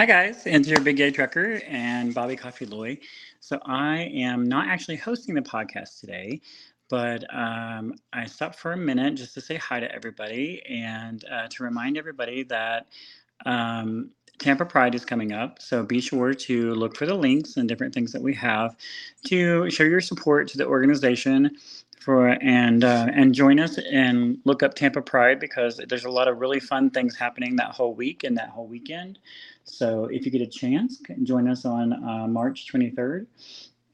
Hi, guys. Your Big Gay Trucker and Bobby Coffee Loy. So, I am not actually hosting the podcast today, but um, I stopped for a minute just to say hi to everybody and uh, to remind everybody that um, Tampa Pride is coming up. So, be sure to look for the links and different things that we have to show your support to the organization for and uh, and join us and look up Tampa Pride because there's a lot of really fun things happening that whole week and that whole weekend. So if you get a chance, join us on uh, March 23rd.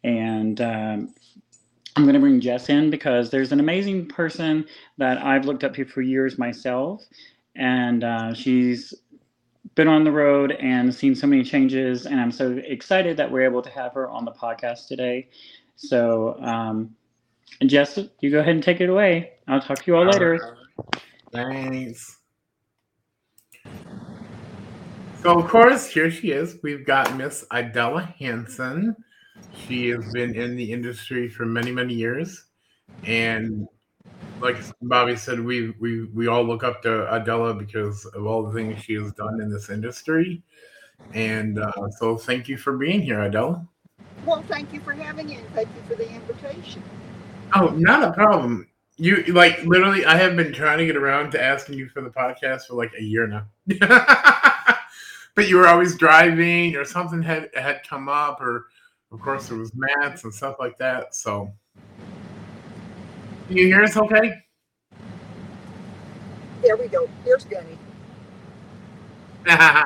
And um, I'm going to bring Jess in because there's an amazing person that I've looked up to for years myself. And uh, she's been on the road and seen so many changes. And I'm so excited that we're able to have her on the podcast today. So, um, Jess, you go ahead and take it away. I'll talk to you all later. Thanks. So, of course, here she is. We've got Miss Idella Hanson. She has been in the industry for many, many years. And like Bobby said, we, we, we all look up to Idella because of all the things she has done in this industry. And uh, so, thank you for being here, Idella. Well, thank you for having it. Thank you for the invitation. Oh, not a problem. You like literally, I have been trying to get around to asking you for the podcast for like a year now. but you were always driving or something had had come up or of course there was MATS and stuff like that so. Can you hear us okay? There we go. Here's gunny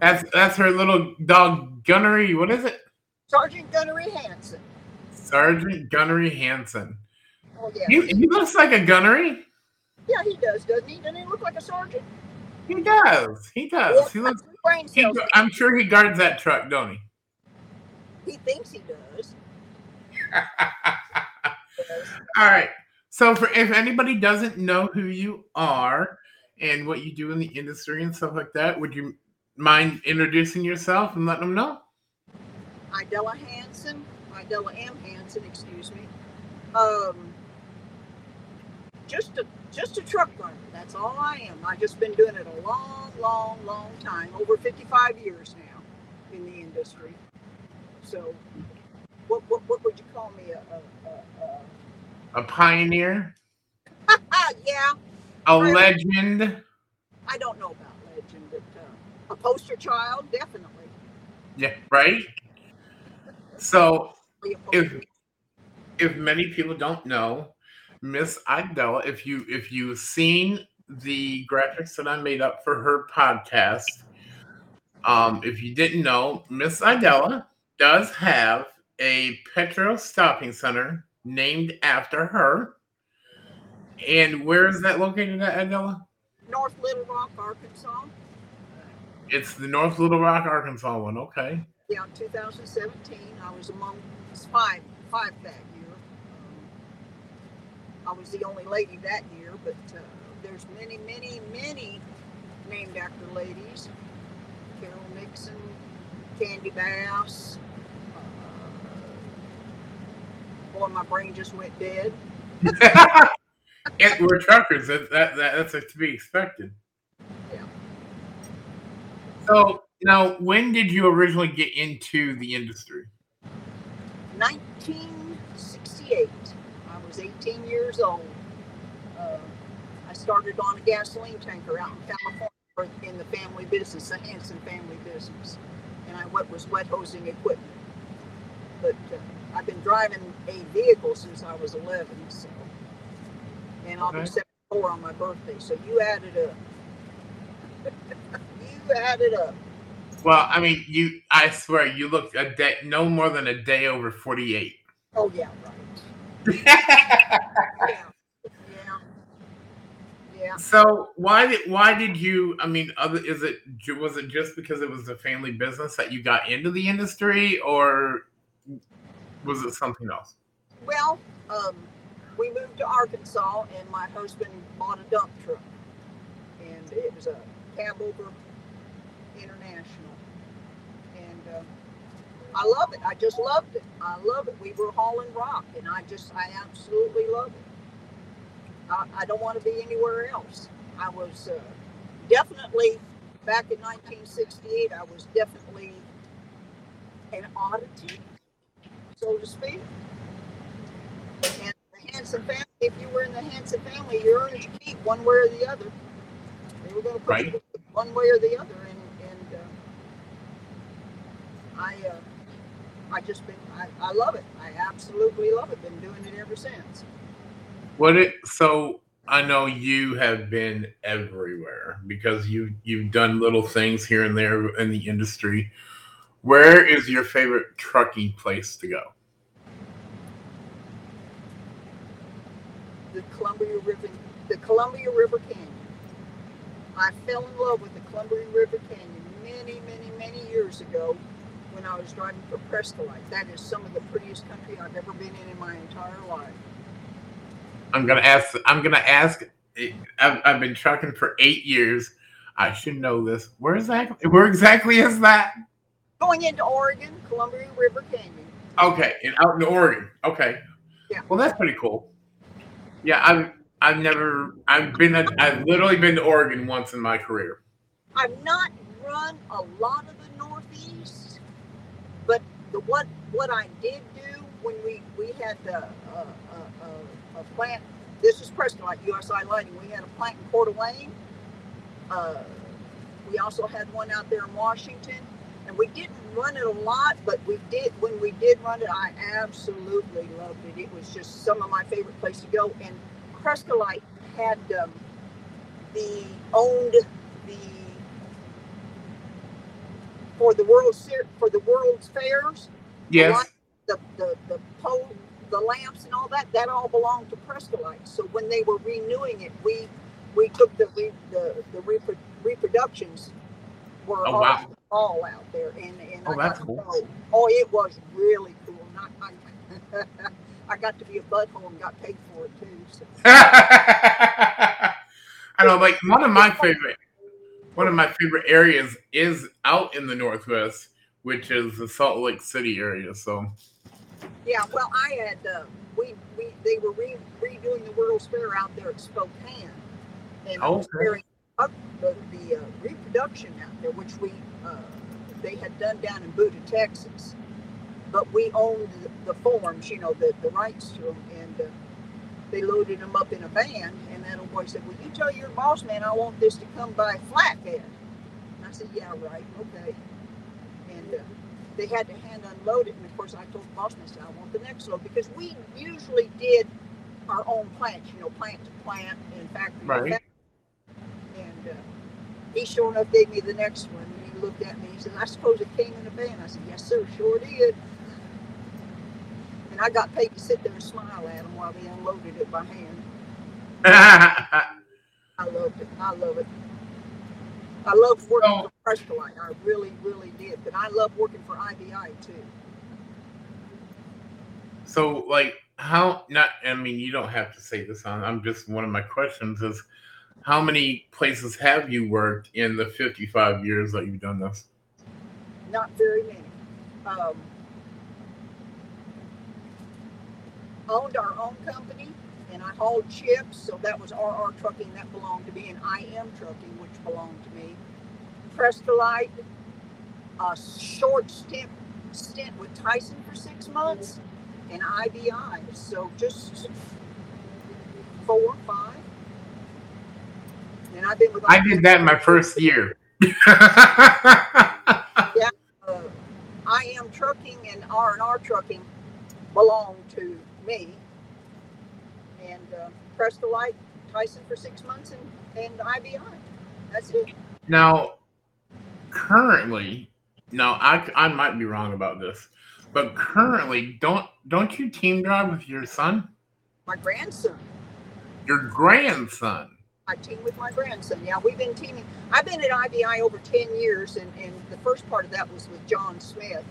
that's that's her little dog gunnery. What is it? Sergeant gunnery hanson sergeant gunnery hanson oh yeah. He, he looks like a gunnery? Yeah he does doesn't he? Doesn't he look like a sergeant he does. He does. He looks. He, I'm sure he guards that truck, don't he? He thinks he does. All right. So, for if anybody doesn't know who you are and what you do in the industry and stuff like that, would you mind introducing yourself and letting them know? Idella Hanson, Idella M. Hanson, excuse me. Um, just a just a truck driver. That's all I am. I've just been doing it a long, long, long time, over 55 years now in the industry. So, what what, what would you call me? A a, a, a pioneer? yeah. A legend? I don't know about legend, but uh, a poster child, definitely. Yeah, right. So, if if many people don't know, Miss Idella, if you if you've seen the graphics that I made up for her podcast, um, if you didn't know, Miss Idella does have a Petro stopping center named after her. And where is that located at, Idella? North Little Rock, Arkansas. It's the North Little Rock, Arkansas one. Okay. Yeah, 2017. I was among five, five bags. I was the only lady that year, but uh, there's many, many, many named after ladies. Carol Nixon, Candy Bass. Uh, boy, my brain just went dead. yeah, we're truckers. That, that, that, that's to be expected. Yeah. So now, when did you originally get into the industry? 1968 was 18 years old. Uh, I started on a gasoline tanker out in California in the family business, the Hanson family business, and I was wet hosing equipment. But uh, I've been driving a vehicle since I was 11, so and I'll okay. be 74 on my birthday. So you added up. you added up. Well, I mean, you. I swear, you look a day, no more than a day over 48. Oh yeah, right yeah. Yeah. So why did why did you? I mean, other is it was it just because it was a family business that you got into the industry, or was it something else? Well, um, we moved to Arkansas, and my husband bought a dump truck, and it was a cab over international, and. Uh, I love it. I just loved it. I love it. We were hauling rock, and I just, I absolutely love it. I, I don't want to be anywhere else. I was uh, definitely back in 1968, I was definitely an oddity, so to speak. And the Hanson family, if you were in the Hanson family, you earned your keep one way or the other. They were going to put Right. you one way or the other, and and uh, I uh, I just been I, I love it. I absolutely love it. Been doing it ever since. What it so I know you have been everywhere because you you've done little things here and there in the industry. Where is your favorite trucking place to go? the Columbia River, the Columbia River Canyon. I fell in love with the Columbia River Canyon many, many, many years ago when I was driving for Prescolite. That is some of the prettiest country I've ever been in in my entire life. I'm gonna ask. I'm gonna ask. I've, I've been trucking for eight years. I should know this. Where exactly? Where exactly is that? Going into Oregon, Columbia River Canyon. Okay, and out in Oregon. Okay. Yeah. Well, that's pretty cool. Yeah, I've I've never I've been I've literally been to Oregon once in my career. I've not run a lot of the Northeast, but the what what I did do when we we had the uh, uh, uh, a plant. This is Prescott USI Lighting. We had a plant in Coeur d'Alene. Uh, we also had one out there in Washington, and we didn't run it a lot, but we did when we did run it. I absolutely loved it. It was just some of my favorite place to go. And Prescolite had um, the owned the for the world Ser- for the world's fairs. Yes. The the the pole, the lamps, and all that that all belonged to Prescolite. So when they were renewing it, we we took the re, the the repro- reproductions were Oh, all, wow. all out there, and and Oh, I that's cool. go. Oh, it was really cool. Not I, I got to be a butthole and got paid for it too. So. I know, like one of my favorite, one of my favorite areas is out in the Northwest, which is the Salt Lake City area. So, Yeah, well, I had uh, we we they were re- redoing the World's Fair out there at Spokane, and I was Okay. carrying up the, the uh, reproduction out there, which we uh, they had done down in Buda, Texas, but we owned the, the forms, you know, the the rights to them, and uh, they loaded them up in a van, and that old boy said, "Well, you tell your boss man I want this to come by flatbed." And I said, "Yeah, right, okay," and. Uh, they had to hand unload it. And of course, I told the boss man, I said, I want the next load because we usually did our own plants, you know, plant to plant and factory to Right. factory. And uh, he sure enough gave me the next one. And he looked at me. He said, I suppose it came in a van. I said, Yes, sir, sure did. I got paid to sit there and smile at them while they unloaded it by hand. I loved it. I love it. I love working So- for Prescolite. I really, really did. But I love working for IBI too. so like how not? I mean, you don't have to say this on. I'm just one of my questions is, how many places have you worked in the 55 years that you've done this? Not very many. Um, owned our own company, and I hauled chips, so that was RR Trucking that belonged to me, and IM Trucking, which belonged to me. Prescolite, a short stint stint with Tyson for six months, and IBI. So just four, five. And I've been with. I did that in my first year. uh, I am trucking and R and R trucking belong to me. And uh, light. Tyson for six months, and and IBI. That's it. Now, currently, now I, I might be wrong about this, but currently, don't don't you team drive with your son, My grandson. your grandson? I team with my grandson. Yeah, we've been teaming. I've been at IBI over 10 years, and, and the first part of that was with John Smith.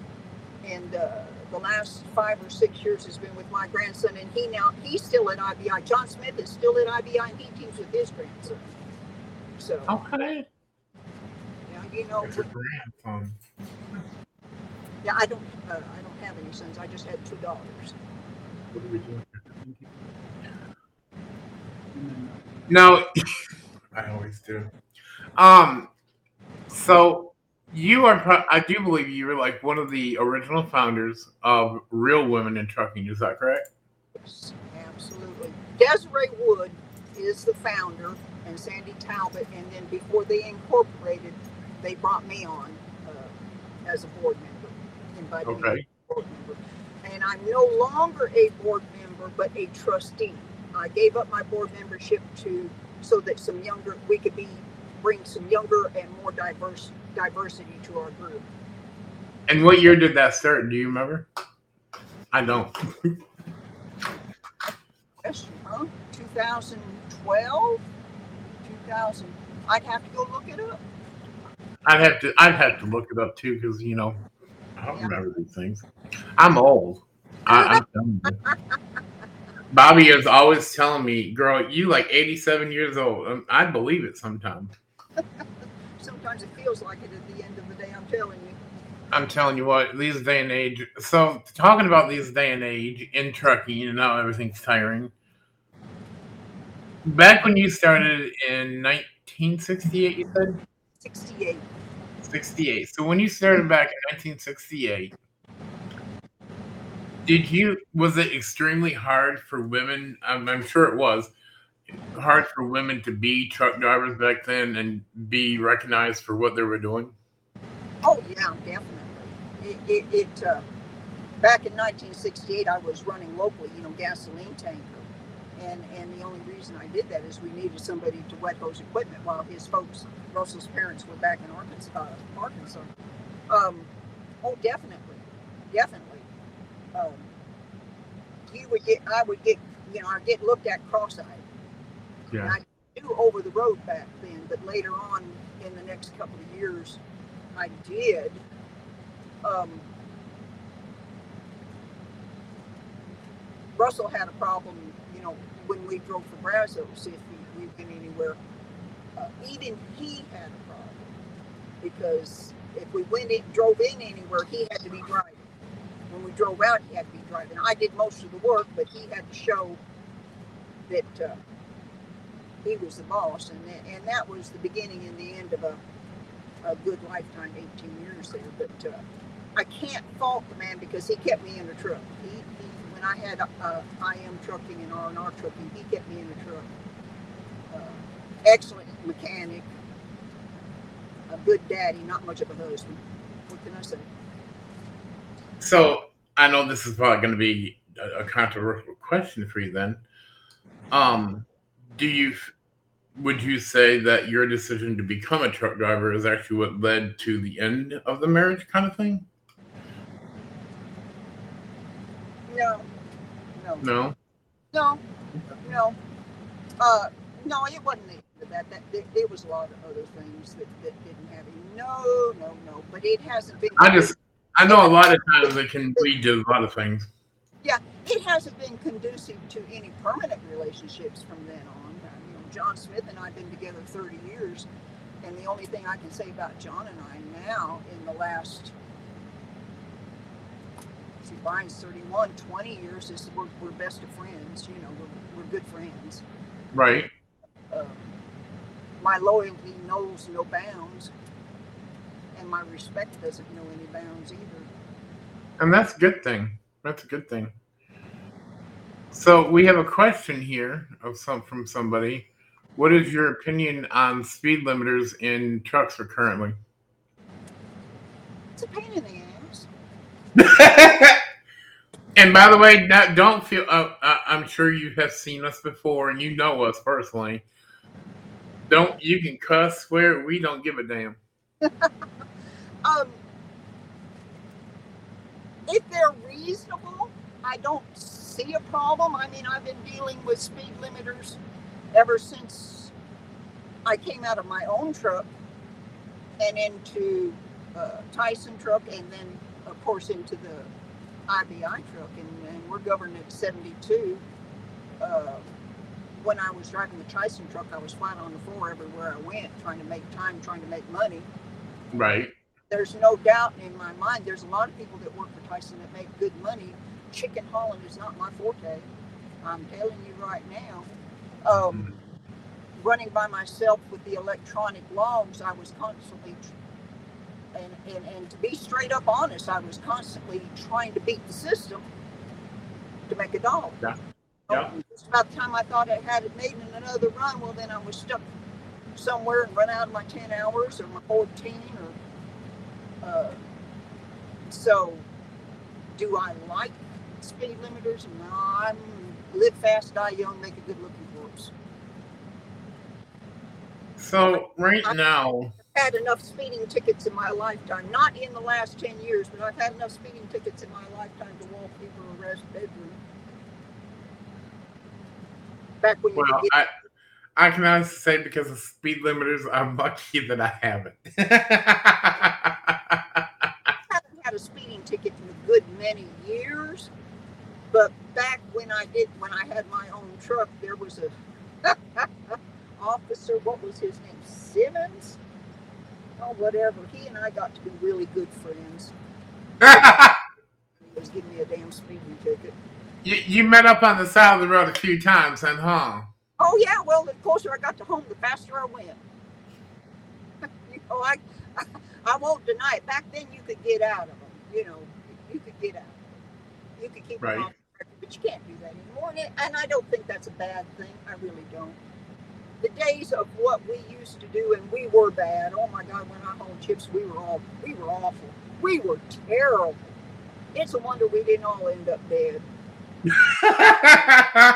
And uh, the last five or six years has been with my grandson, and he now, he's still at IBI. John Smith is still at IBI, and he teams with his grandson. So, Okay, yeah, you know, That's your grandson. yeah, I don't, uh, I don't have any sons. I just had two daughters. What are we doing? No, I always do. Um, So you are, pro- I do believe you were like one of the original founders of Real Women in Trucking. Is that correct? Absolutely. Desiree Wood is the founder, and Sandy Talbot. And then before they incorporated, they brought me on uh, as a board member. Invited me to Okay. board member. And I'm no longer a board member, but a trustee. I gave up my board membership to so that some younger we could be bring some younger and more diverse diversity to our group. And what year did that start? Do you remember? I don't. Question, huh? 2012, 2000. I'd have to go look it up. I'd have to. I'd have to look it up too because you know I don't Yeah. remember these things. I'm old. I, I'm telling. Bobby is always telling me, "Girl, you like 87 years old." Um, I believe it sometimes. Sometimes it feels like it at the end of the day. I'm telling you. I'm telling you what, these day and age. So talking about these day and age in trucking and now everything's tiring. Back when you started in 1968, you said 68. 68. So when you started back in 1968, did you was it extremely hard for women? I'm, I'm sure it was hard for women to be truck drivers back then and be recognized for what they were doing. Oh yeah, definitely. It, it, it uh, back in 1968, I was running locally, you know, gasoline tanker, and and the only reason I did that is we needed somebody to wet hose equipment while his folks, Russell's parents, were back in Arkansas. Arkansas. Um, oh, definitely, definitely. Um, you would get, I would get, you know, I get looked at cross-eyed. Yeah. I knew over the road back then, but later on in the next couple of years, I did. Um, Russell had a problem, you know, when we drove for Brazos, if we, we went anywhere. Uh, even he had a problem because if we went in, drove in anywhere, he had to be driving. When we drove out, he had to be driving. I did most of the work, but he had to show that uh, he was the boss, and that, and that was the beginning and the end of a, a good lifetime, 18 years there. But uh, I can't fault the man because he kept me in the truck. He, he when I had uh, IM trucking and R&R trucking, he kept me in the truck. Uh, excellent mechanic, a good daddy, not much of a husband. What can I say? So I know this is probably going to be a, controversial question for you. Then, um, do you would you say that your decision to become a truck driver is actually what led to the end of the marriage, kind of thing? No, no, No. no, no. Uh, no, it wasn't the that. That there, there was a lot of other things that, that didn't have it. No, no, no. But it hasn't been. I just I know a lot of times it can lead to a lot of things. Yeah, it hasn't been conducive to any permanent relationships from then on. John Smith and I've been together 30 years, and the only thing I can say about John and I now in the last, see, Brian's 31, 20 years is we're, we're best of friends. You know, we're, we're good friends. Right. Uh, my loyalty knows no bounds, and my respect doesn't know any bounds either. And that's a good thing. That's a good thing. So we have a question here of some from somebody. What is your opinion on speed limiters in trucks for currently? It's a pain in the ass. and by the way, now, don't feel. Uh, I- I'm sure you have seen us before, and you know us personally. Don't you can cuss, swear, we don't give a damn. Um, if they're reasonable, I don't see a problem. I mean, I've been dealing with speed limiters ever since I came out of my own truck and into uh, Tyson truck, and then of course into the IBI truck, and, and we're governed at 72. Uh, when I was driving the Tyson truck, I was flat on the floor everywhere I went, trying to make time, trying to make money Right. there's no doubt in my mind there's a lot of people that work for Tyson that make good money. Chicken hauling is not my forte. I'm telling you right now. Um, running by myself with the electronic logs, I was constantly and, and, and to be straight up honest, I was constantly trying to beat the system to make a dollar. Yeah. Yeah. Just about the time I thought I had it made in another run, well, then I was stuck somewhere and run out of my 10 hours or my 14 or uh, so do I like speed limiters? No, I'm live fast, die young, make a good looking So right now, I've had enough speeding tickets in my lifetime, not in the last 10 years, but I've had enough speeding tickets in my lifetime to walk people arrest bedroom. Back when you well, I I can honestly say because of speed limiters, I'm lucky that I haven't. I haven't had a speeding ticket in a good many years. But back when I did, when I had my own truck, there was a officer. What was his name? Simmons. Oh, whatever. He and I got to be really good friends. He was giving me a damn speeding ticket. you, you met up on the side of the road a few times, then, huh? Oh yeah. Well, the closer I got to home, the faster I went. you know, I, I I won't deny it. Back then, you could get out of them. You know, you could get out. You could keep Right. them off the record, but you can't do that anymore. And, and I don't think that's a bad thing. I really don't. The days of what we used to do, and we were bad. Oh my God, when I hauled chips, we were all we were awful. We were terrible. It's a wonder we didn't all end up dead.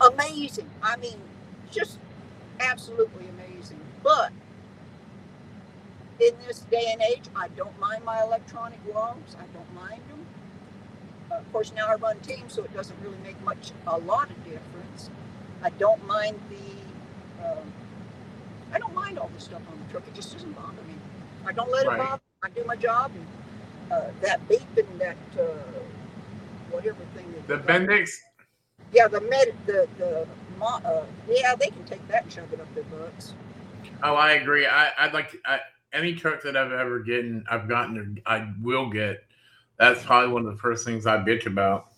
amazing. I mean, just absolutely amazing. But in this day and age, I don't mind my electronic logs. I don't mind them. Uh, of course, now I run teams, so it doesn't really make much, a lot of difference. I don't mind the, um, I don't mind all the stuff on the truck. It just doesn't bother me. I don't let Right. it bother. I do my job, and uh, that beep and that uh, whatever thing. that the Bendix. yeah, the med, the the uh, yeah, they can take that and shove it up their butts. Oh, I agree. I, I'd like to, I, any truck that I've ever gotten, I've gotten, I will get. That's probably one of the first things I bitch about.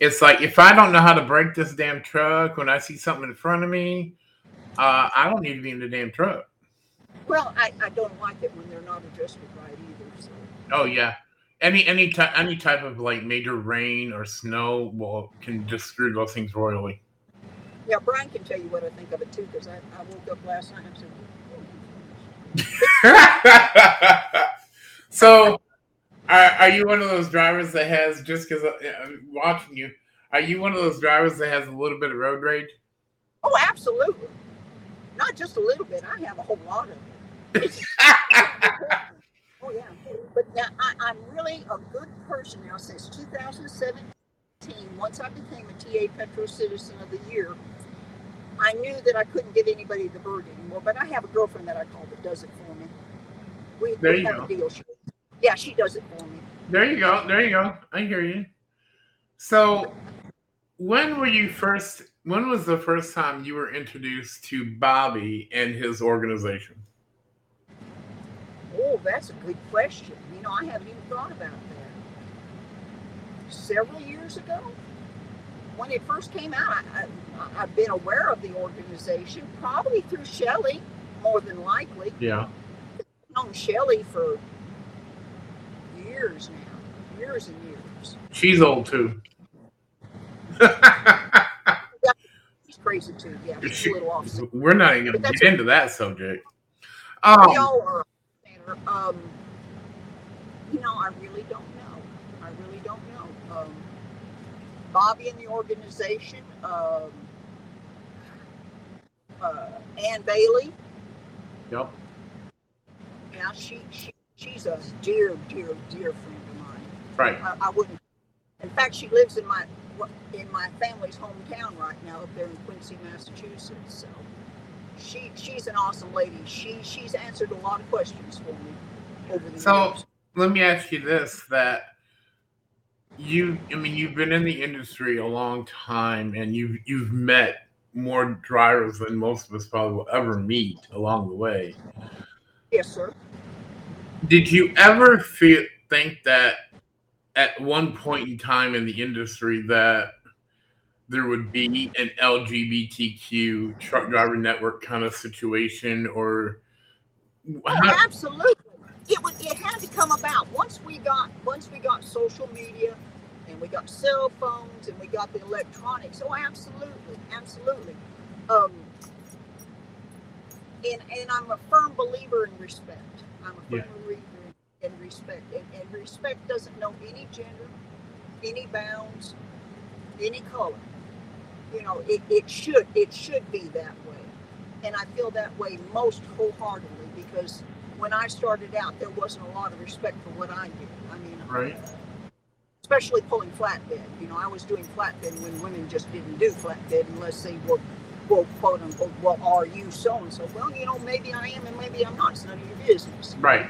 It's like if I don't know how to break this damn truck when I see something in front of me, uh, I don't need to be in the damn truck. Well, I, I don't like it when they're not adjusted right either. So Oh yeah, any any type any type of like major rain or snow will can just screw those things royally. yeah, Brian can tell you what I think of it too because I, I woke up last night and said, so, are, are you one of those drivers that has just because uh, I'm watching you? Are you one of those drivers that has a little bit of road rage? "Oh, absolutely, not just a little bit. I have a whole lot of it." Oh yeah, but now I, I'm really a good person now since 2017. Once I became a TA Petro Citizen of the Year, I knew that I couldn't give anybody the bird anymore. But I have a girlfriend that I call that does it for me. We, There we you have go. a deal. She, yeah, she does it for me. There you go. There you go. I hear you. So, when were you first? When was the first time you were introduced to Bobby and his organization? Oh, that's a good question. You know, I haven't even thought about that. Several years ago, when it first came out, I, I, I've been aware of the organization probably through Shelley, more than likely. Yeah. I've known Shelley for years now, years and years. She's old too. She's crazy too. Yeah, she's She- a little off. We're not even gonna get into that subject. We Um, all are. Um, you know, I really don't know. I really don't know. Um, Bobby and the organization, um, uh, Ann Bailey. yep. Yeah, she, she she's a dear, dear, dear friend of mine. Right. I, I wouldn't. In fact, she lives in my in my family's hometown right now, up there in Quincy, Massachusetts. So she she's an awesome lady. She she's answered a lot of questions for me over the So- years. Let me ask you this: that you, I mean, you've been in the industry a long time, and you've you've met more drivers than most of us probably will ever meet along the way. Yes, sir. Did you ever feel think that at one point in time in the industry that there would be an LGBTQ truck driver network kind of situation, or Oh, absolutely. It was, it had to come about once we got once we got social media and we got cell phones and we got the electronics. Oh, absolutely, absolutely. Um, and and I'm a firm believer in respect. I'm a firm Yeah. believer in, respect, and, and respect doesn't know any gender, any bounds, any color. You know, it, it should it should be that way, and I feel that way most wholeheartedly because when I started out, there wasn't a lot of respect for what I did. I mean, Right. especially pulling flatbed. You know, I was doing flatbed when women just didn't do flatbed unless they were, well, quote unquote, well, are you so and so? Well, you know, maybe I am and maybe I'm not. It's none of your business. Right.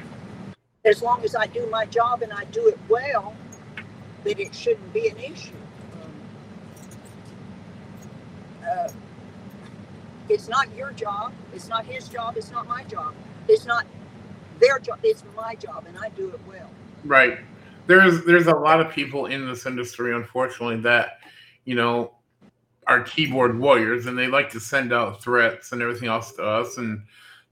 As long as I do my job and I do it well, then it shouldn't be an issue. Um, uh, it's not your job. It's not his job. It's not my job. It's not their job. It's my job, and I do it well. Right. There's there's a lot of people in this industry, unfortunately, that you know are keyboard warriors, and they like to send out threats and everything else to us and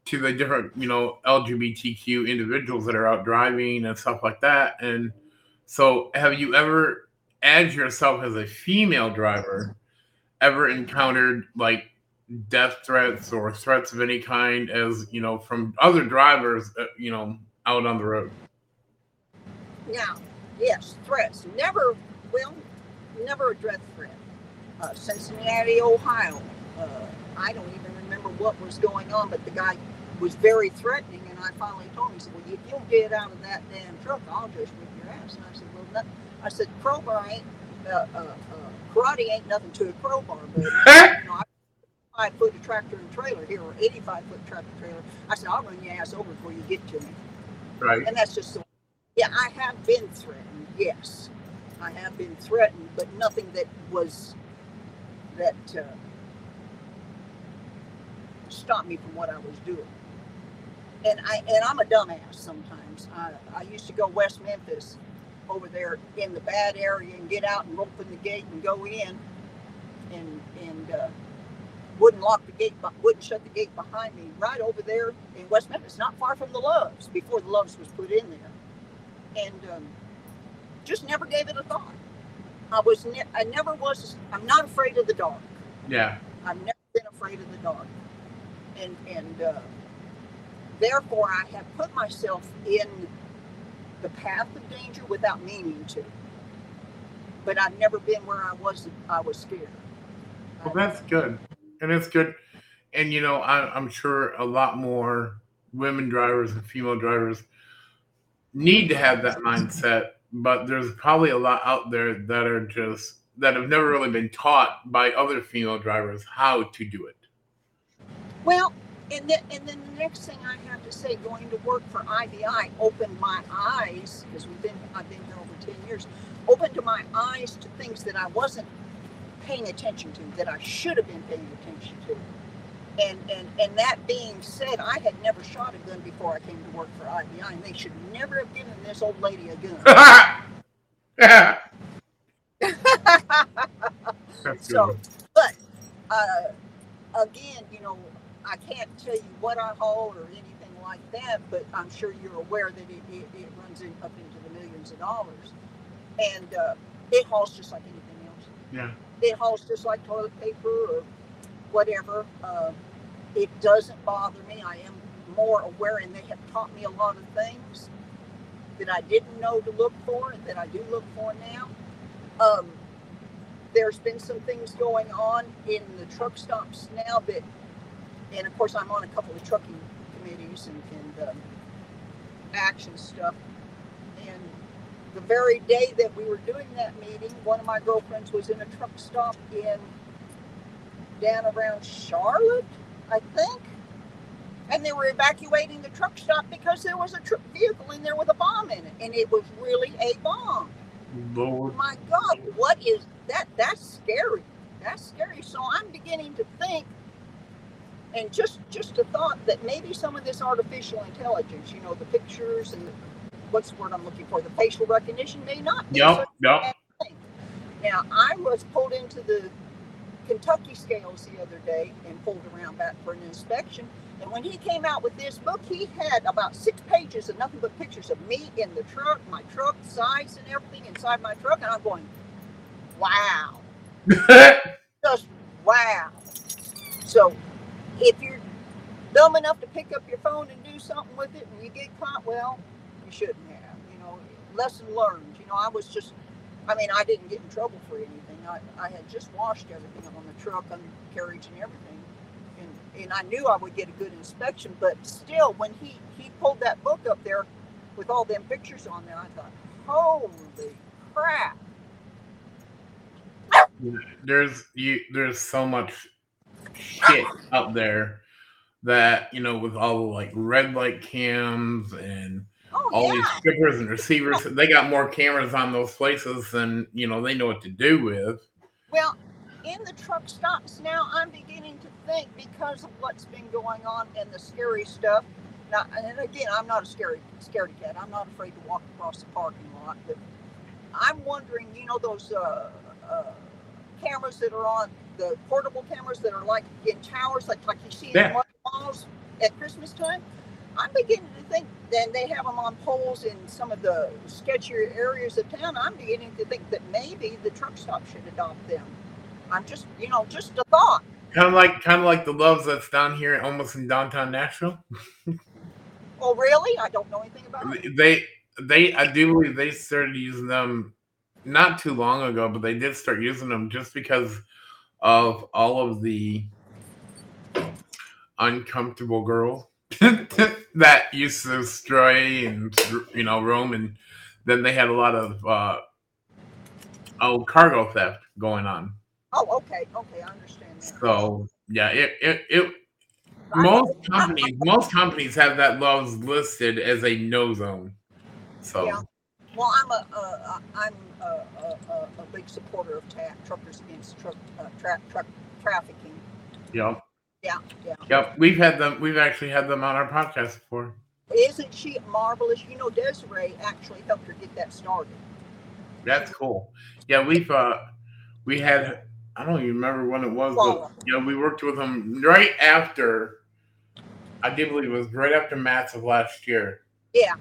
to the different you know LGBTQ individuals that are out driving and stuff like that. And so, have you ever, as yourself as a female driver, ever encountered like death threats or threats of any kind, as you know, from other drivers, uh, you know, out on the road? Now, yes, threats. Never, well, never a death threat. Uh, Cincinnati, Ohio. Uh, I don't even remember what was going on, but the guy was very threatening, and I finally told him, he said, well, if you'll get out of that damn truck, I'll just whip your ass. And I said, well. I said, crowbar ain't, uh, uh, uh, karate ain't nothing to a crowbar, but, you know, I five foot tractor and trailer here, or 85 foot tractor trailer. I said, I'll run your ass over before you get to me. Right. And that's just the yeah, I have been threatened. Yes, I have been threatened, but nothing that was that uh, stopped me from what I was doing. And I and I'm a dumbass sometimes. I, I used to go West Memphis over there in the bad area and get out and open the gate and go in, and and uh, wouldn't lock the gate, wouldn't shut the gate behind me. Right over there in West Memphis, not far from the Loves, before the Loves was put in there and um, just never gave it a thought. I was, ne- I never was. I'm not afraid of the dark. Yeah. I've never been afraid of the dark, and and uh, therefore I have put myself in the path of danger without meaning to. But I've never been where I was. I was scared. Well, that's good, and it's good, and you know, I, I'm sure a lot more women drivers and female drivers need to have that mindset, but there's probably a lot out there that are just that have never really been taught by other female drivers how to do it. Well, and then and then the next thing I have to say, going to work for IBI opened my eyes because we've been I've been here over ten years, opened to my eyes to things that I wasn't paying attention to that I should have been paying attention to. And and and that being said, I had never shot a gun before I came to work for IBI, and they should never have given this old lady a gun. So, but uh, again, you know, I can't tell you what I haul or anything like that, but I'm sure you're aware that it, it, it runs in, up into the millions of dollars. And uh, it hauls just like anything else. Yeah. It hauls just like toilet paper or whatever. Uh, it doesn't bother me. I am more aware, and they have taught me a lot of things that I didn't know to look for and that I do look for now. Um, there's been some things going on in the truck stops now that, and of course, I'm on a couple of trucking committees and, and um, action stuff. And the very day that we were doing that meeting, one of my girlfriends was in a truck stop in down around Charlotte, I think. And they were evacuating the truck stop because there was a truck vehicle in there with a bomb in it, and it was really a bomb Lord. my God, what is that? That's scary. That's scary. So I'm beginning to think, and just just a thought that maybe some of this artificial intelligence, you know, the pictures and the, what's the word I'm looking for, the facial recognition, may not. be Yep. Now I was pulled into the Kentucky scales the other day and pulled around back for an inspection, And when he came out with this book, he had about six pages of nothing but pictures of me in the truck, my truck, size, and everything inside my truck. And I'm going, wow. Just wow. So if you're dumb enough to pick up your phone and do something with it and you get caught, well, you shouldn't have. You know, lesson learned. You know, I was just, I mean, I didn't get in trouble for anything. I, I had just washed everything on the truck, and carriage, and everything. And, and I knew I would get a good inspection, but still, when he, he pulled that book up there with all them pictures on there, I thought, holy crap. There's you. There's so much shit up there that you know with all the like red light cams and Oh, all yeah. these strippers and receivers they got more cameras on those places than you know they know what to do with Well, in the truck stops now, I'm beginning to think because of what's been going on and the scary stuff. Now, and again, I'm not a scary scaredy cat. I'm not afraid to walk across the parking lot. But I'm wondering, you know, those uh, uh, cameras that are on the portable cameras that are like in towers, like like you see Yeah. in malls at Christmas time. I'm beginning to think then they have them on poles in some of the sketchier areas of town. I'm beginning to think that maybe the truck stop should adopt them. I'm just, you know, just a thought. kind of like kind of like the loves that's down here almost in downtown nashville Oh, really? I don't know anything about it. they they i do believe they started using them not too long ago but they did start using them just because of all of the uncomfortable girls that used to stray and you know roam and then they had a lot of uh oh cargo theft going on Oh, okay, okay, I understand that. so yeah it it, it most companies most companies have that loves listed as a no zone so Yeah. Well, I'm a, uh, I'm a, a, a, big supporter of ta- truckers against truck, uh, tra- truck trafficking. yep Yeah, yeah. yep we've had them we've actually had them on our podcast before Isn't she marvelous? You know, Desiree actually helped her get that started. that's cool yeah we've uh we had i don't even remember when it was but Paula. you know we worked with them right after i do believe it was right after MATS of last year Yeah.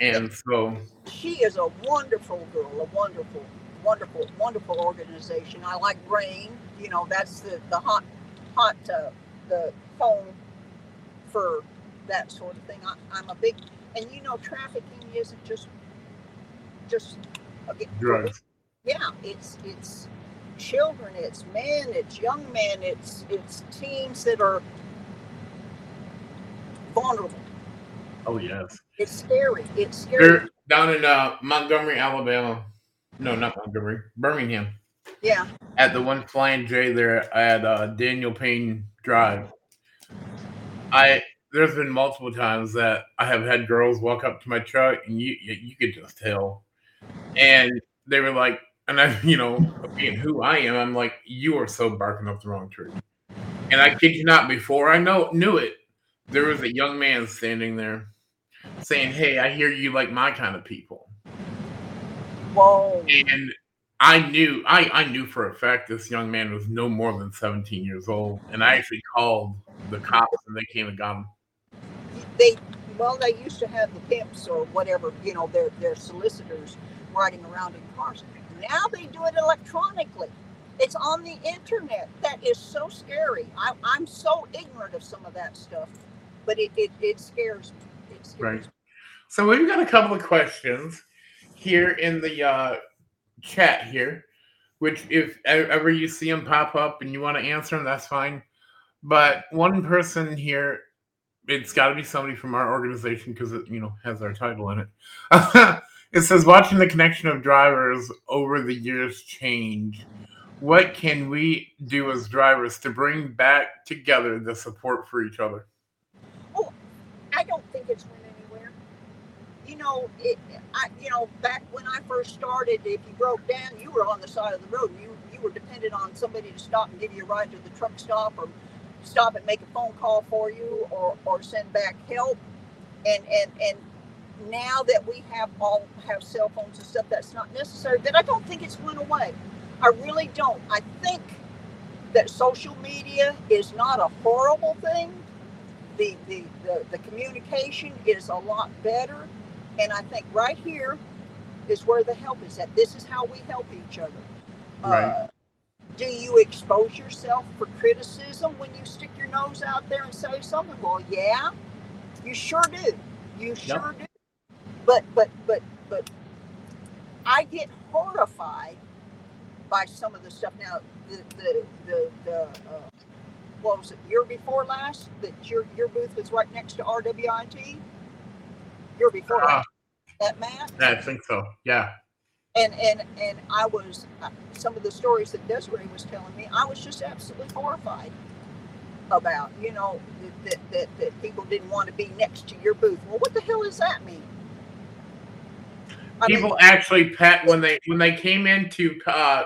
and so She is a wonderful girl, a wonderful, wonderful, wonderful organization. I like Rain. You know, that's the the hot, hot, uh, the phone for that sort of thing. I, I'm a big, and you know, trafficking isn't just, just again, drugs yeah, it's it's children, it's men, it's young men, it's it's teens that are vulnerable. oh yes It's scary. It's scary. they're down in uh montgomery alabama no not montgomery birmingham Yeah. at the one flying J there at uh, Daniel Payne Drive. I there's been multiple times that I have had girls walk up to my truck and you you, you could just tell, and they were like, and I you know being who I am, I'm like, you are so barking up the wrong tree. And I kid you not, before I know knew it, there was a young man standing there saying, "Hey, I hear you like my kind of people." Whoa. and I knew I, I knew for a fact this young man was no more than 17 years old, and I actually called the cops and they came and got him. They well, they used to have the pimps or whatever, you know, their their solicitors riding around in cars. Now they do it electronically. It's on the internet. That is so scary. I, I'm so ignorant of some of that stuff, but it it, it scares me. It scares Right. me. So we've got a couple of questions here in the uh, chat here, which if ever you see them pop up and you want to answer them, that's fine. But one person here, it's got to be somebody from our organization because it you know has our title in it. it says watching the connection of drivers over the years change. What can we do as drivers to bring back together the support for each other? Oh, I don't think it's know, it. I, you know, back when I first started, if you broke down, you were on the side of the road. You you were dependent on somebody to stop and give you a ride to the truck stop, or stop and make a phone call for you, or or send back help. And and and now that we have all have cell phones and stuff, that's not necessary. But I don't think it's went away. I really don't. I think that social media is not a horrible thing the, the, the, the communication is a lot better. And I think right here is where the help is at. This is how we help each other. Right. Uh, do you expose yourself for criticism when you stick your nose out there and say something? Well, yeah, you sure do. You sure do. But but but but I get horrified by some of the stuff. Now the the the, the uh, what was it year before last that your your booth was right next to RWIT. Year before Ah. That Matt I think so. Yeah. and and and I was some of the stories that Desiree was telling me. I was just absolutely horrified about. You know that that, that, that people didn't want to be next to your booth. Well, what the hell does that mean? I mean, People actually pet when they when they came in to uh,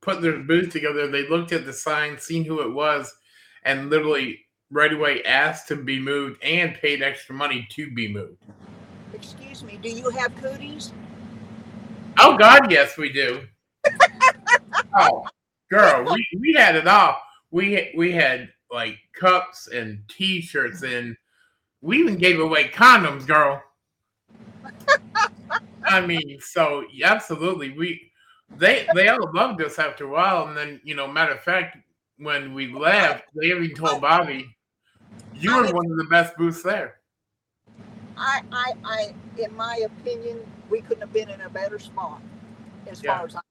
put their booth together. They looked at the sign, seen who it was, and literally right away asked to be moved and paid extra money to be moved. Excuse me, do you have cooties? Oh God, yes, we do. oh, girl, we, we had it all. We we had like cups and T-shirts, and we even gave away condoms, girl. I mean, so absolutely, we they they all loved us after a while, and then you know, matter of fact, when we left, they even told Bobby, "You were one of the best booths there." I, I, I, in my opinion, we couldn't have been in a better spot as Yeah. far as I'm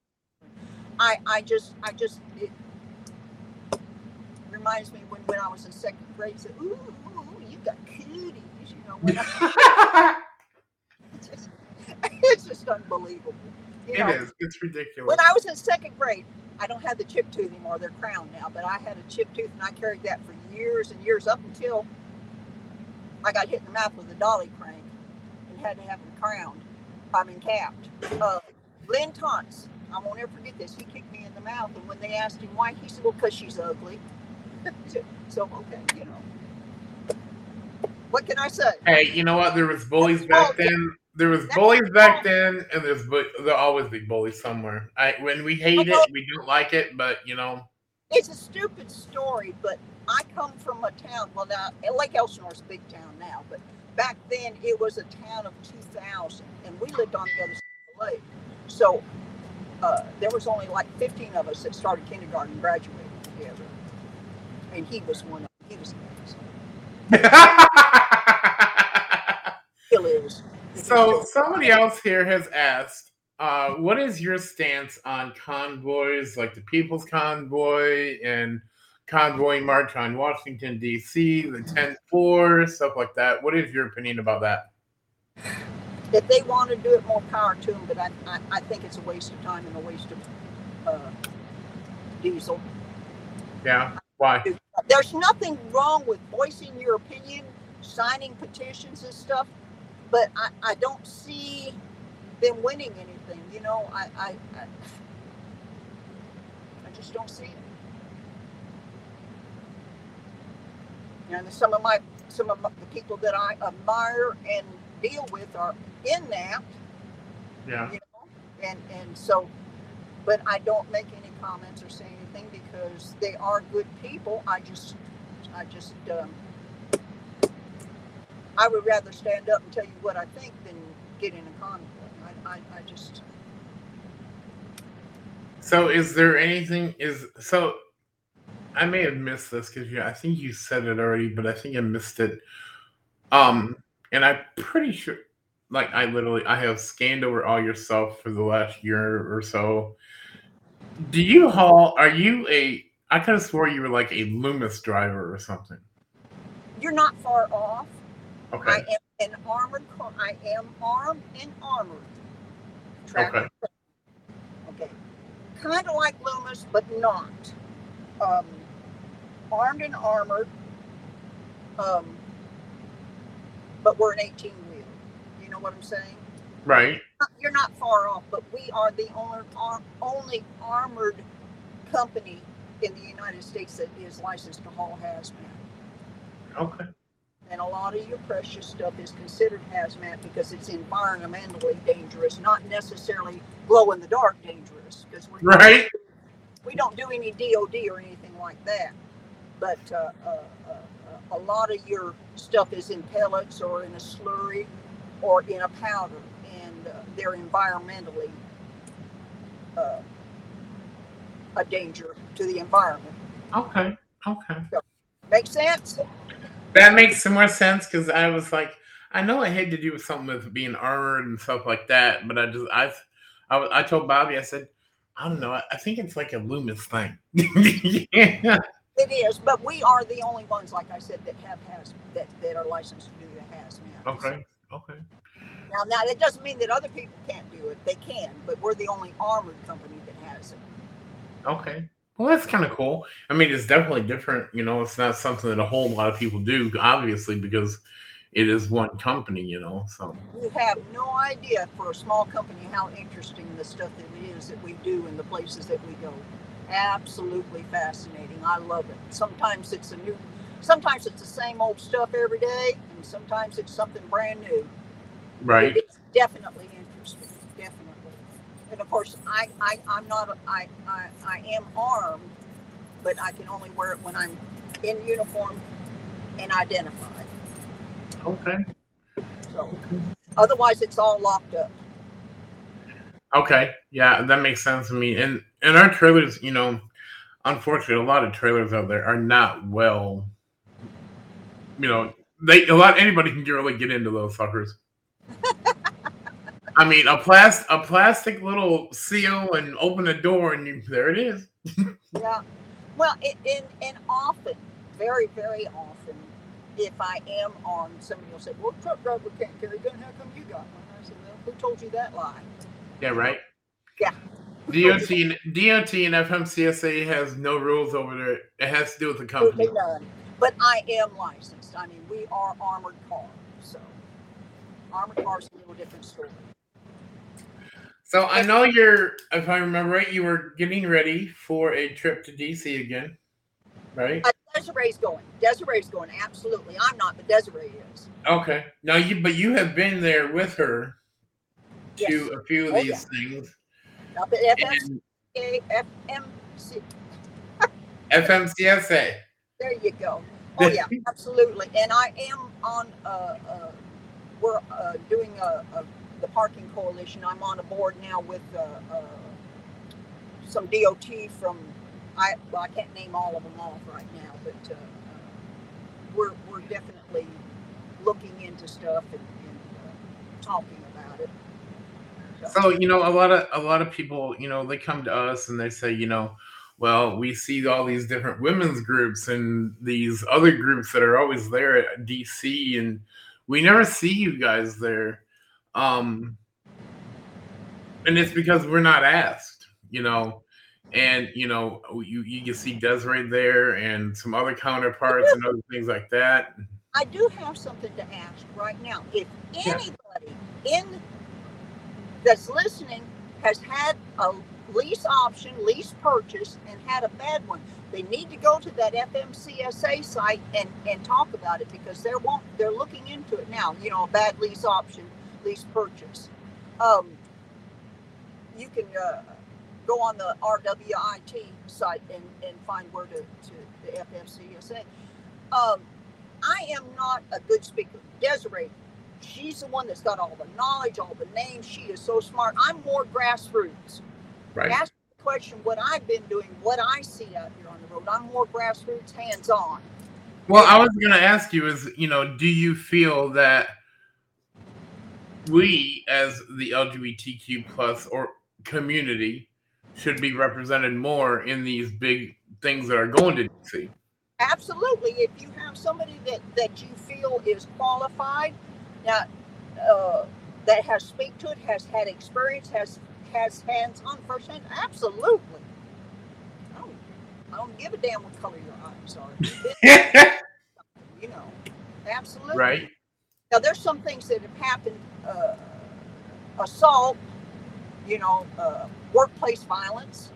I, I just, I just, it reminds me when, when I was in second grade, said, ooh, ooh, you got cooties, you know, I, it's, just, it's just unbelievable. You It know, is. It's ridiculous. when I was in second grade, I don't have the chip tooth anymore. They're crowned now, but I had a chip tooth and I carried that for years and years up until I got hit in the mouth with a dolly crank and had to have them crowned. I mean, capped. Uh, Lynn Tons, I won't ever forget this. He kicked me in the mouth, and when they asked him why, he said, "Well, because she's ugly." so okay, you know. What can I say? Hey, you know what? There was bullies back then. There was bullies back then, and there's there'll always be bullies somewhere. I when we hate it, we don't like it, but you know, It's a stupid story, but I come from a town. Well, now Lake Elsinore's a big town now, but back then it was a town of 2,000, and we lived on the other side of the lake. So uh, there was only like 15 of us that started kindergarten and graduated together, and he was one of them. He was. Still is. so somebody else here has asked, uh, what is your stance on convoys like the People's Convoy and Convoy March on Washington D.C., the 10-4, stuff like that? What is your opinion about that? If they want to do it, more power to them. But I, I, I think it's a waste of time and a waste of uh, diesel. Yeah, why? there's nothing wrong with voicing your opinion, signing petitions and stuff, but I, I don't see them winning anything. You know, I, I, I, I just don't see it. And some of my some of my, the people that I admire and deal with are in that, Yeah. you know, and and so, but I don't make any comments or say anything because they are good people. I just, I just, um, I would rather stand up and tell you what I think than get in a conflict. I, I, I just, So is there anything is so I may have missed this because I think you said it already, but I think I missed it. Um, and I'm pretty sure like I literally I have scanned over all your stuff for the last year or so. Do you haul are you a I could have swore you were like a Loomis driver or something. you're not far off. Okay. I am an armored car. I am armed and armored. Traffic. Okay. Kind of like Loomis, but not. Um, armed and armored. Um, but we're an 18 wheel. You know what I'm saying? Right. You're not far off, but we are the only, only armored company in the United States that is licensed to haul hazmat. Okay. And a lot of your precious stuff is considered hazmat because it's environmentally dangerous, not necessarily glow in the dark dangerous. Because Right. we don't do any DOD or anything like that. But uh, uh, uh, a lot of your stuff is in pellets or in a slurry or in a powder, and uh, they're environmentally uh, a danger to the environment. Okay. Okay. Make sense? That makes some more sense because I was like, I know I had to do with something with being armored and stuff like that, but I just I I, I told Bobby I said I don't know I, I think it's like a Loomis thing. yeah. It is, but we are the only ones, like I said, that have has that, that are licensed to do the hazmat. Okay. Okay. Now, now that doesn't mean that other people can't do it. They can, but we're the only armored company that has it. Okay. Well, that's kind of cool. I mean, it's definitely different. You know, it's not something that a whole lot of people do, obviously, because it is one company. You know, so You have no idea for a small company how interesting the stuff that it is that we do and the places that we go. Absolutely fascinating. I love it. Sometimes it's a new, sometimes it's the same old stuff every day, and sometimes it's something brand new. right. It's definitely interesting, definitely. And of course, I, I, I'm not, a- I, I, I am armed, but I can only wear it when I'm in uniform and identified. Okay. So, otherwise, it's all locked up. Okay. Yeah, that makes sense to me. And and our trailers, you know, unfortunately, a lot of trailers out there are not well. You know, they a lot anybody can really get into those suckers. I mean, a plastic a plastic little seal and open the door and you, there it is. Yeah. Well, it, and, and often, very, very often, if I am on, somebody will say, well, truck driver can't carry a gun. How come you got one? I said, well, who told you that lie? Yeah, right. Yeah. DOT and DOT and FMCSA has no rules over there. It has to do with the company. None. But I am licensed. I mean, we are armored car. So, armored car's a little different story. So I know you're, if I remember right, you were getting ready for a trip to DC again, right? Uh, Desiree's going. Desiree's going. Absolutely. I'm not, but Desiree is. Okay. Now you, but you have been there with her to Yes. a few of Oh, these things. Up at And FMCA, FMC. FMCSA. There you go. Oh yeah, absolutely. And I am on. Uh, uh, we're uh, doing a, a, the parking coalition. I'm on a board now with uh, uh, some DOT from. I well, I can't name all of them off right now, but uh, we're we're definitely looking into stuff and, and uh, talking. So you know, a lot of a lot of people, you know, they come to us and they say, you know, well, we see all these different women's groups and these other groups that are always there at DC, and we never see you guys there. Um, and it's because we're not asked, you know. And you know, you you can see Desiree there and some other counterparts and other things like that. I do have something to ask right now. If Yeah. anybody in that's listening has had a lease option, lease purchase, and had a bad one, they need to go to that FMCSA site and, and talk about it because they're they're looking into it now. You know, a bad lease option, lease purchase. Um, you can uh, go on the RWIT site and, and find where to, to the FMCSA. Um, I am not a good speaker. Desiree, she's the one that's got all the knowledge, all the names. She is so smart. I'm more grassroots. Right. Ask the question what I've been doing, what I see out here on the road. I'm more grassroots, hands on. Well, I was going to ask you is, you know, do you feel that we as the LGBTQ plus or community should be represented more in these big things that are going to DC? Absolutely. If you have somebody that, that you feel is qualified, now uh, that has speak to it, has had experience, has has hands on firsthand, absolutely. I don't, I don't give a damn what color your eyes are. you know, absolutely. right. Now, there's some things that have happened uh, assault, you know, uh, workplace violence.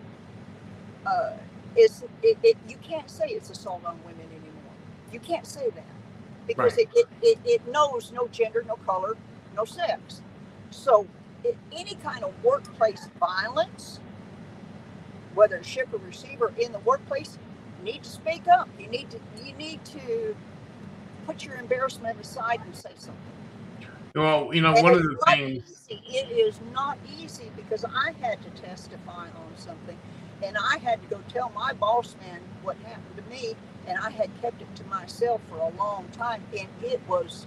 Uh, is it, it, you can't say it's assault on women anymore. You can't say that because Right. it, it, it, it knows no gender, no color, no sex. So, it, any kind of workplace violence, whether ship or receiver in the workplace, you need to speak up. You need to you need to put your embarrassment aside and say something. Well, you know, And one of the things. easy. It is not easy because I had to testify on something, and I had to go tell my boss man what happened to me, and I had kept it to myself for a long time, and it was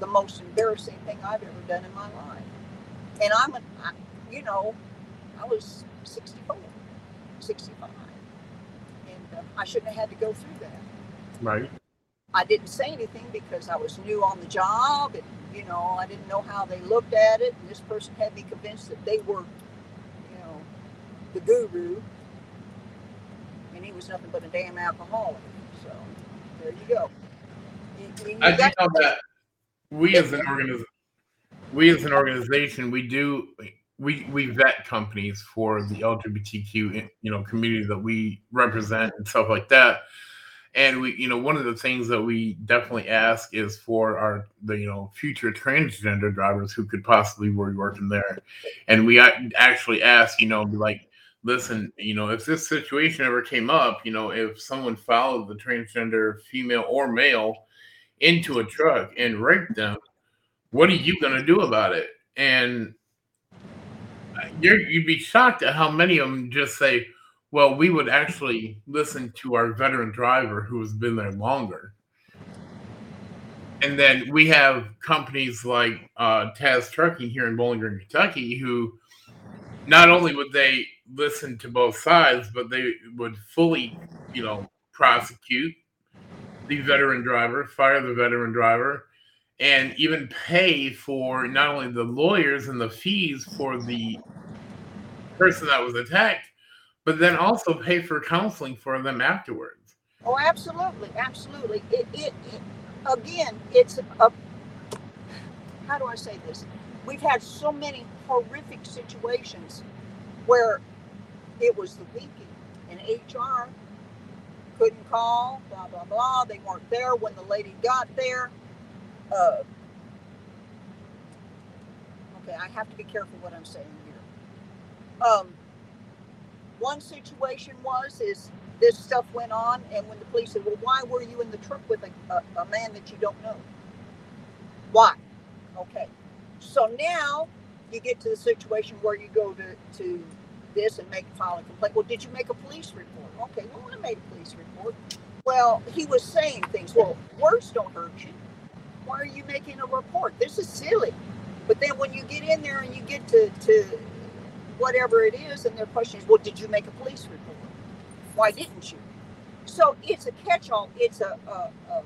the most embarrassing thing I've ever done in my life. And I'm, a, I, you know, I was 64, 65, and uh, I shouldn't have had to go through that. Right. I didn't say anything because I was new on the job and you know, I didn't know how they looked at it. And this person had me convinced that they were, you know, the guru. And he was nothing but a damn alcoholic. There you go. You- you I do know that we as an organiz- we as an organization, we do we we vet companies for the LGBTQ you know community that we represent and stuff like that. And we, you know, one of the things that we definitely ask is for our the you know future transgender drivers who could possibly be working there, and we actually ask, you know, like, listen, you know, if this situation ever came up, you know, if someone followed the transgender female or male into a truck and raped them, what are you going to do about it? And you're, you'd be shocked at how many of them just say, well, we would actually listen to our veteran driver who has been there longer. And then we have companies like uh, Taz Trucking here in Bowling Green, Kentucky, who not only would they listen to both sides, but they would fully, you know, prosecute the veteran driver, fire the veteran driver, and even pay for not only the lawyers and the fees for the person that was attacked, but then also pay for counseling for them afterwards. Oh, absolutely, absolutely. It, it, it again, it's a. How do I say this? We've had so many horrific situations where it was the weekend and HR couldn't call, blah blah blah. They weren't there when the lady got there. Uh, okay, I have to be careful what I'm saying here. Um, one situation was is this stuff went on, and when the police said, "Well, why were you in the truck with a, a, a man that you don't know?" Why? Okay, so now you get to the situation where you go to to this and make a file a complaint. Well, did you make a police report? Okay, well, I made a police report. Well, he was saying things. Well, words don't hurt you. Why are you making a report? This is silly. But then when you get in there and you get to, to whatever it is, and their question is, well, did you make a police report? Why didn't you? So it's a catch-all. It's a, a, a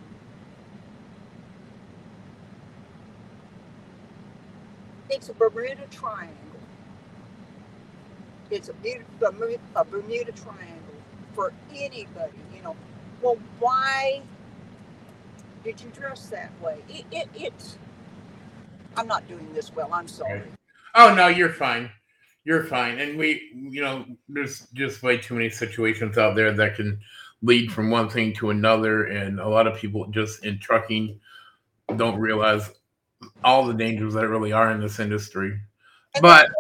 it's a Bermuda Triangle. It's a, Bermuda, a Bermuda Triangle for anybody. You know, well, why did you dress that way? It, it, it's. I'm not doing this well. I'm sorry. Oh no, you're fine. You're fine. And we, you know, there's just way too many situations out there that can lead from one thing to another, and a lot of people just in trucking don't realize all the dangers that really are in this industry. And But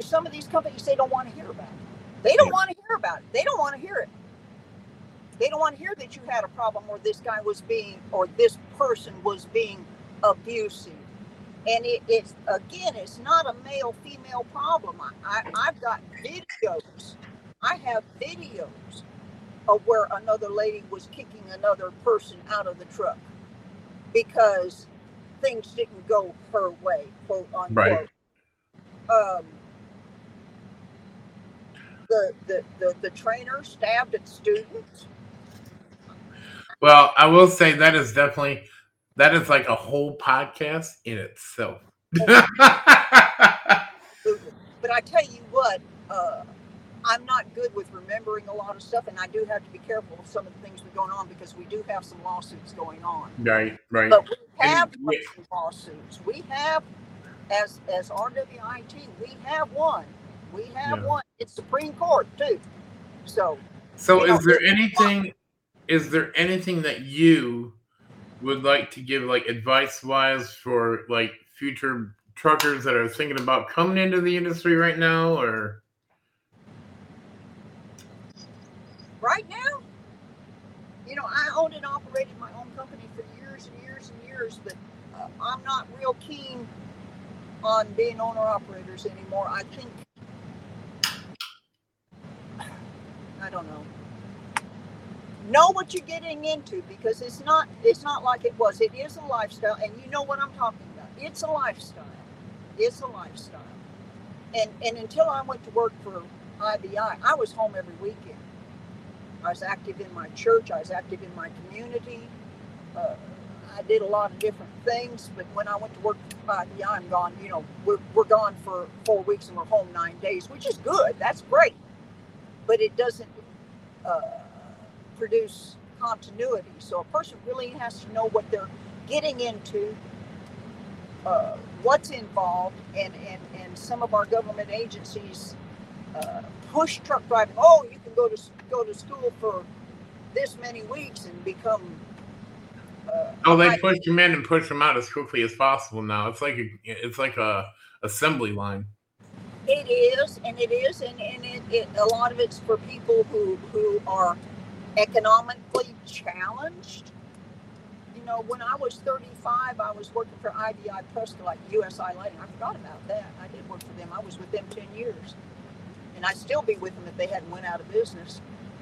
some of these companies they don't want to hear about it. They don't want to hear about it. They don't want to hear it. They don't want to hear that you had a problem or this guy was being or this person was being abusive. And it, it's again, it's not a male female problem. I, I, I've got videos. I have videos of where another lady was kicking another person out of the truck because things didn't go her way, quote unquote. Right. Um, the, the, the, the trainer stabbed at students. well, I will say that is definitely that is like a whole podcast in itself. But I tell you what, uh, I'm not good with remembering a lot of stuff, and I do have to be careful of some of the things that are going on because we do have some lawsuits going on. right, right. But we have And some lawsuits. We have, as as RWIT, we have one. We have Yeah. one. It's Supreme Court too. So So is there anything is there anything that you would like to give like advice wise for like future truckers that are thinking about coming into the industry right now or right now, you know, I owned and operated my own company for years and years and years, but uh, I'm not real keen on being owner operators anymore. I think, I don't know. Know what you're getting into because it's not it's not like it was. It is a lifestyle, and you know what I'm talking about. It's a lifestyle. It's a lifestyle. And and until I went to work for IBI, I was home every weekend. I was active in my church. I was active in my community. Uh, I did a lot of different things, but when I went to work for IBI, I'm gone. You know, we're, we're gone for four weeks and we're home nine days, which is good. That's great, but it doesn't uh, produce continuity. So a person really has to know what they're getting into, uh, what's involved, and, and and some of our government agencies uh, push truck driving. Oh, you can go to go to school for this many weeks and become. Uh, oh, they push them in and push them out as quickly as possible now. It's like a, it's like a assembly line. It is, and it is, and, and it, it a lot of it's for people who who are economically challenged. You know, when I was 35, I was working for IBI Prescolite USI Lighting. I forgot about that. I did work for them. I was with them 10 years and I'd still be with them if they hadn't went out of business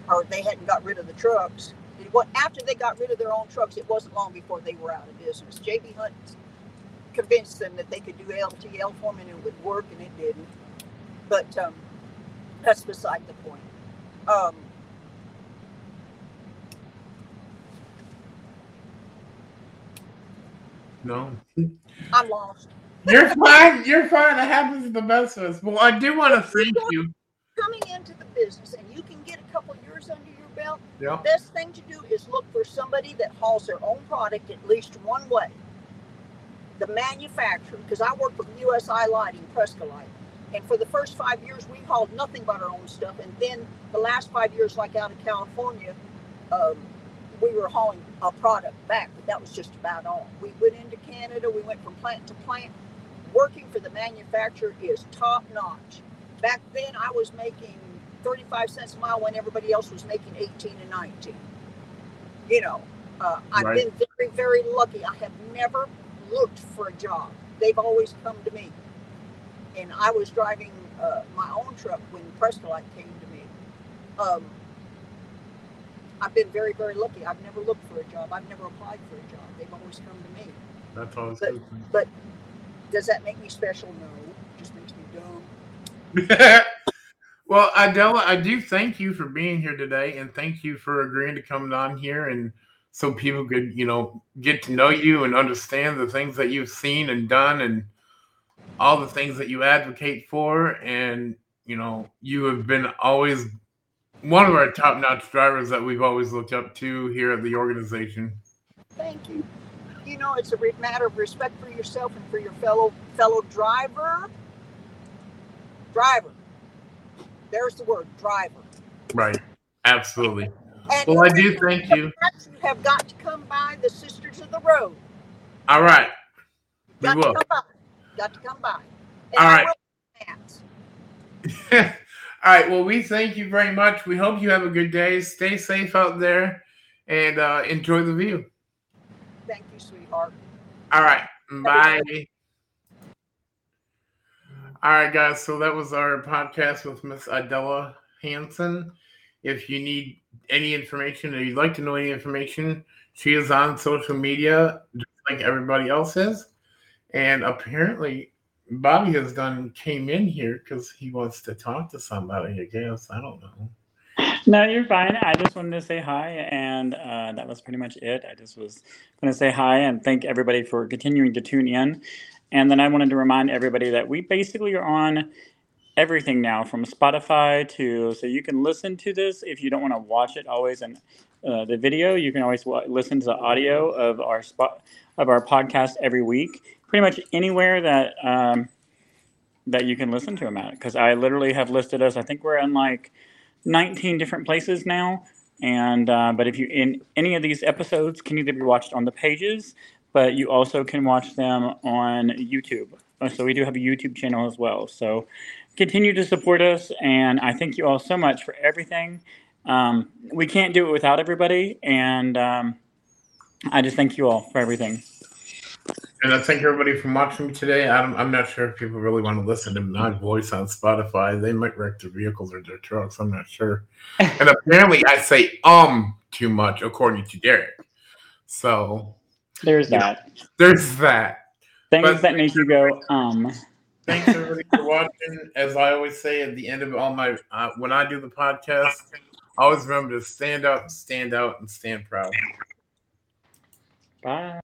or they hadn't got rid of the trucks. What after they got rid of their own trucks, it wasn't long before they were out of business. JB Hunt convinced them that they could do LTL for them and it would work, and it didn't. But um, that's beside the point. Um, no, I'm lost. You're fine. You're fine. It happens to the best of us. Well, I do want to thank you coming into the business and you can get a couple years under your belt, yeah. the best thing to do is look for somebody that hauls their own product at least one way. The manufacturer, because I worked with USI Lighting, Prescolite, and for the first five years we hauled nothing but our own stuff, and then the last five years, like out of California, um, we were hauling a product back, but that was just about all. We went into Canada, we went from plant to plant. Working for the manufacturer is top notch back then I was making 35 cents a mile when everybody else was making 18 and 19. You know, uh, I've right. been very, very lucky. I have never looked for a job. They've always come to me. And I was driving uh, my own truck when Prescolite came to me. Um, I've been very, very lucky. I've never looked for a job. I've never applied for a job. They've always come to me. That's always but, good. But does that make me special? No. It just makes me dumb. well, Idella, I do thank you for being here today, and thank you for agreeing to come on here, and so people could, you know, get to know you and understand the things that you've seen and done, and all the things that you advocate for, and you know, you have been always one of our top-notch drivers that we've always looked up to here at the organization. Thank you. You know, it's a matter of respect for yourself and for your fellow fellow driver driver. There's the word driver. Right. Absolutely. And well, I do thank you. You have got to come by the Sisters of the Road. All right. We got will. To come by. Got to come by. All right. All right. Well, we thank you very much. We hope you have a good day. Stay safe out there and uh, enjoy the view. Thank you, sweetheart. All right. Bye. All right, guys. So that was our podcast with Miss Idella Hanson. If you need any information or you'd like to know any information, she is on social media just like everybody else is. And apparently, Bobby has done came in here because he wants to talk to somebody. I guess I don't know. No, you're fine. I just wanted to say hi, and uh, that was pretty much it. I just was going to say hi and thank everybody for continuing to tune in. And then I wanted to remind everybody that we basically are on everything now from Spotify to so you can listen to this if you don't want to watch it always in uh, the video. You can always w- listen to the audio of our spot of our podcast every week. Pretty much anywhere that um, that you can listen to them at. Because I literally have listed us. I think we're in like 19 different places now. And uh, but if you in any of these episodes can either be watched on the pages but you also can watch them on YouTube. Uh, so we do have a YouTube channel as well. So continue to support us, and I thank you all so much for everything. um, we can't do it without everybody. And um, I just thank you all for everything. And I thank everybody for watching today. I'm, I'm not sure if people really want to listen to my voice on Spotify. They might wreck their vehicles or their trucks. I'm not sure. and apparently, I say um too much, according to Derek. So there's that. Know, there's that. Things but, that make you go um. Thanks everybody for watching. As I always say at the end of all my uh, when I do the podcast, always remember to stand up, stand out, and stand proud. Bye.